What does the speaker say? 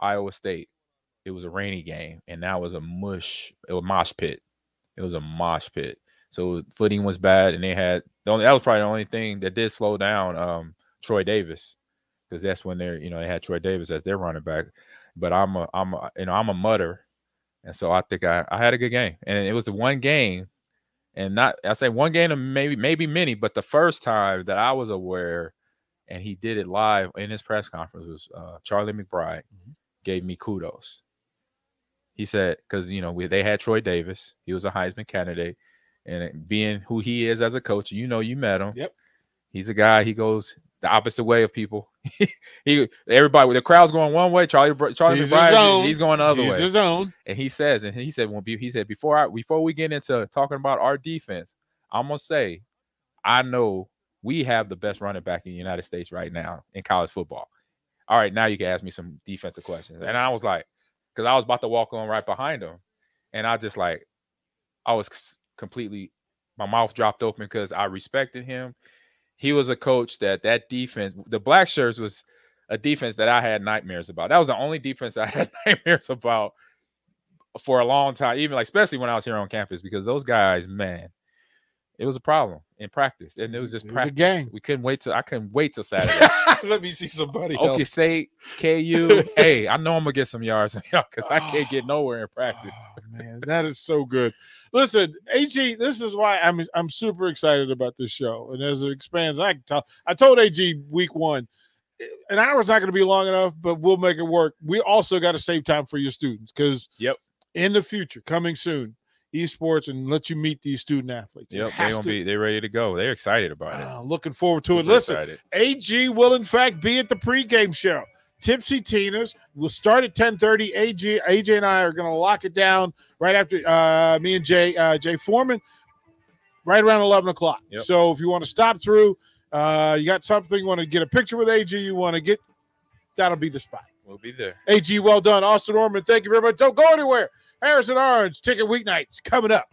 Iowa State. It was a rainy game, and that was a mush. It was mosh pit. It was a mosh pit. So footing was bad, and they had the only that was probably the only thing that did slow down um, Troy Davis because that's when they're you know they had Troy Davis as their running back. But I'm a I'm a, you know I'm a mutter, and so I think I, I had a good game, and it was the one game, and not I say one game of maybe maybe many, but the first time that I was aware, and he did it live in his press conference was uh, Charlie McBride Mhm. Gave me kudos. He said because you know we, they had Troy Davis, he was a Heisman candidate, and being who he is as a coach, you know you met him. Yep. He's a guy. He goes the opposite way of people. he everybody the crowd's going one way. Charlie Charlie He's his McBride own. he's going the other He's way. his own. And he says, and he said, when he said before I before we get into talking about our defense, I'm gonna say, I know we have the best running back in the United States right now in college football. All right, now you can ask me some defensive questions. And I was like, because I was about to walk on right behind him, and I just like, I was completely, my mouth dropped open because I respected him. He was a coach that that defense, the black shirts was a defense that I had nightmares about. That was the only defense I had nightmares about for a long time, even like especially when I was here on campus, because those guys, man, it was a problem in practice, and it was just It was practice. gang. We couldn't wait till I couldn't wait till Saturday. Let me see somebody Okay, else. State, KU. hey, I know I'm gonna get some yards from y'all because I can't get nowhere in practice. Oh, man, that is so good. Listen, AG, this is why I'm I'm super excited about this show. And as it expands, I can tell I told AG week one, eh, an hour's not going to be long enough, but we'll make it work. We also got to save time for your students because Yep. in the future, coming soon, esports and let you meet these student athletes. Yep, they're has gonna be they're ready to go. They're excited about it. Ah, looking forward to it. Listen, excited. AG will in fact be at the pregame show. Tipsy Tina's will start at 10:30. AG, AJ and I are going to lock it down right after uh, me and Jay uh, Jay Foreman, right around 11 o'clock. Yep. So if you want to stop through, uh, you got something, you want to get a picture with AG, you want to get, that'll be the spot. We'll be there. AG, well done. Austin Orman, thank you very much. Don't go anywhere. Harrison Orange, ticket weeknights coming up.